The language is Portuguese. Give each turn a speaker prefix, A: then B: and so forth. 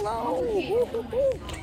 A: Hello!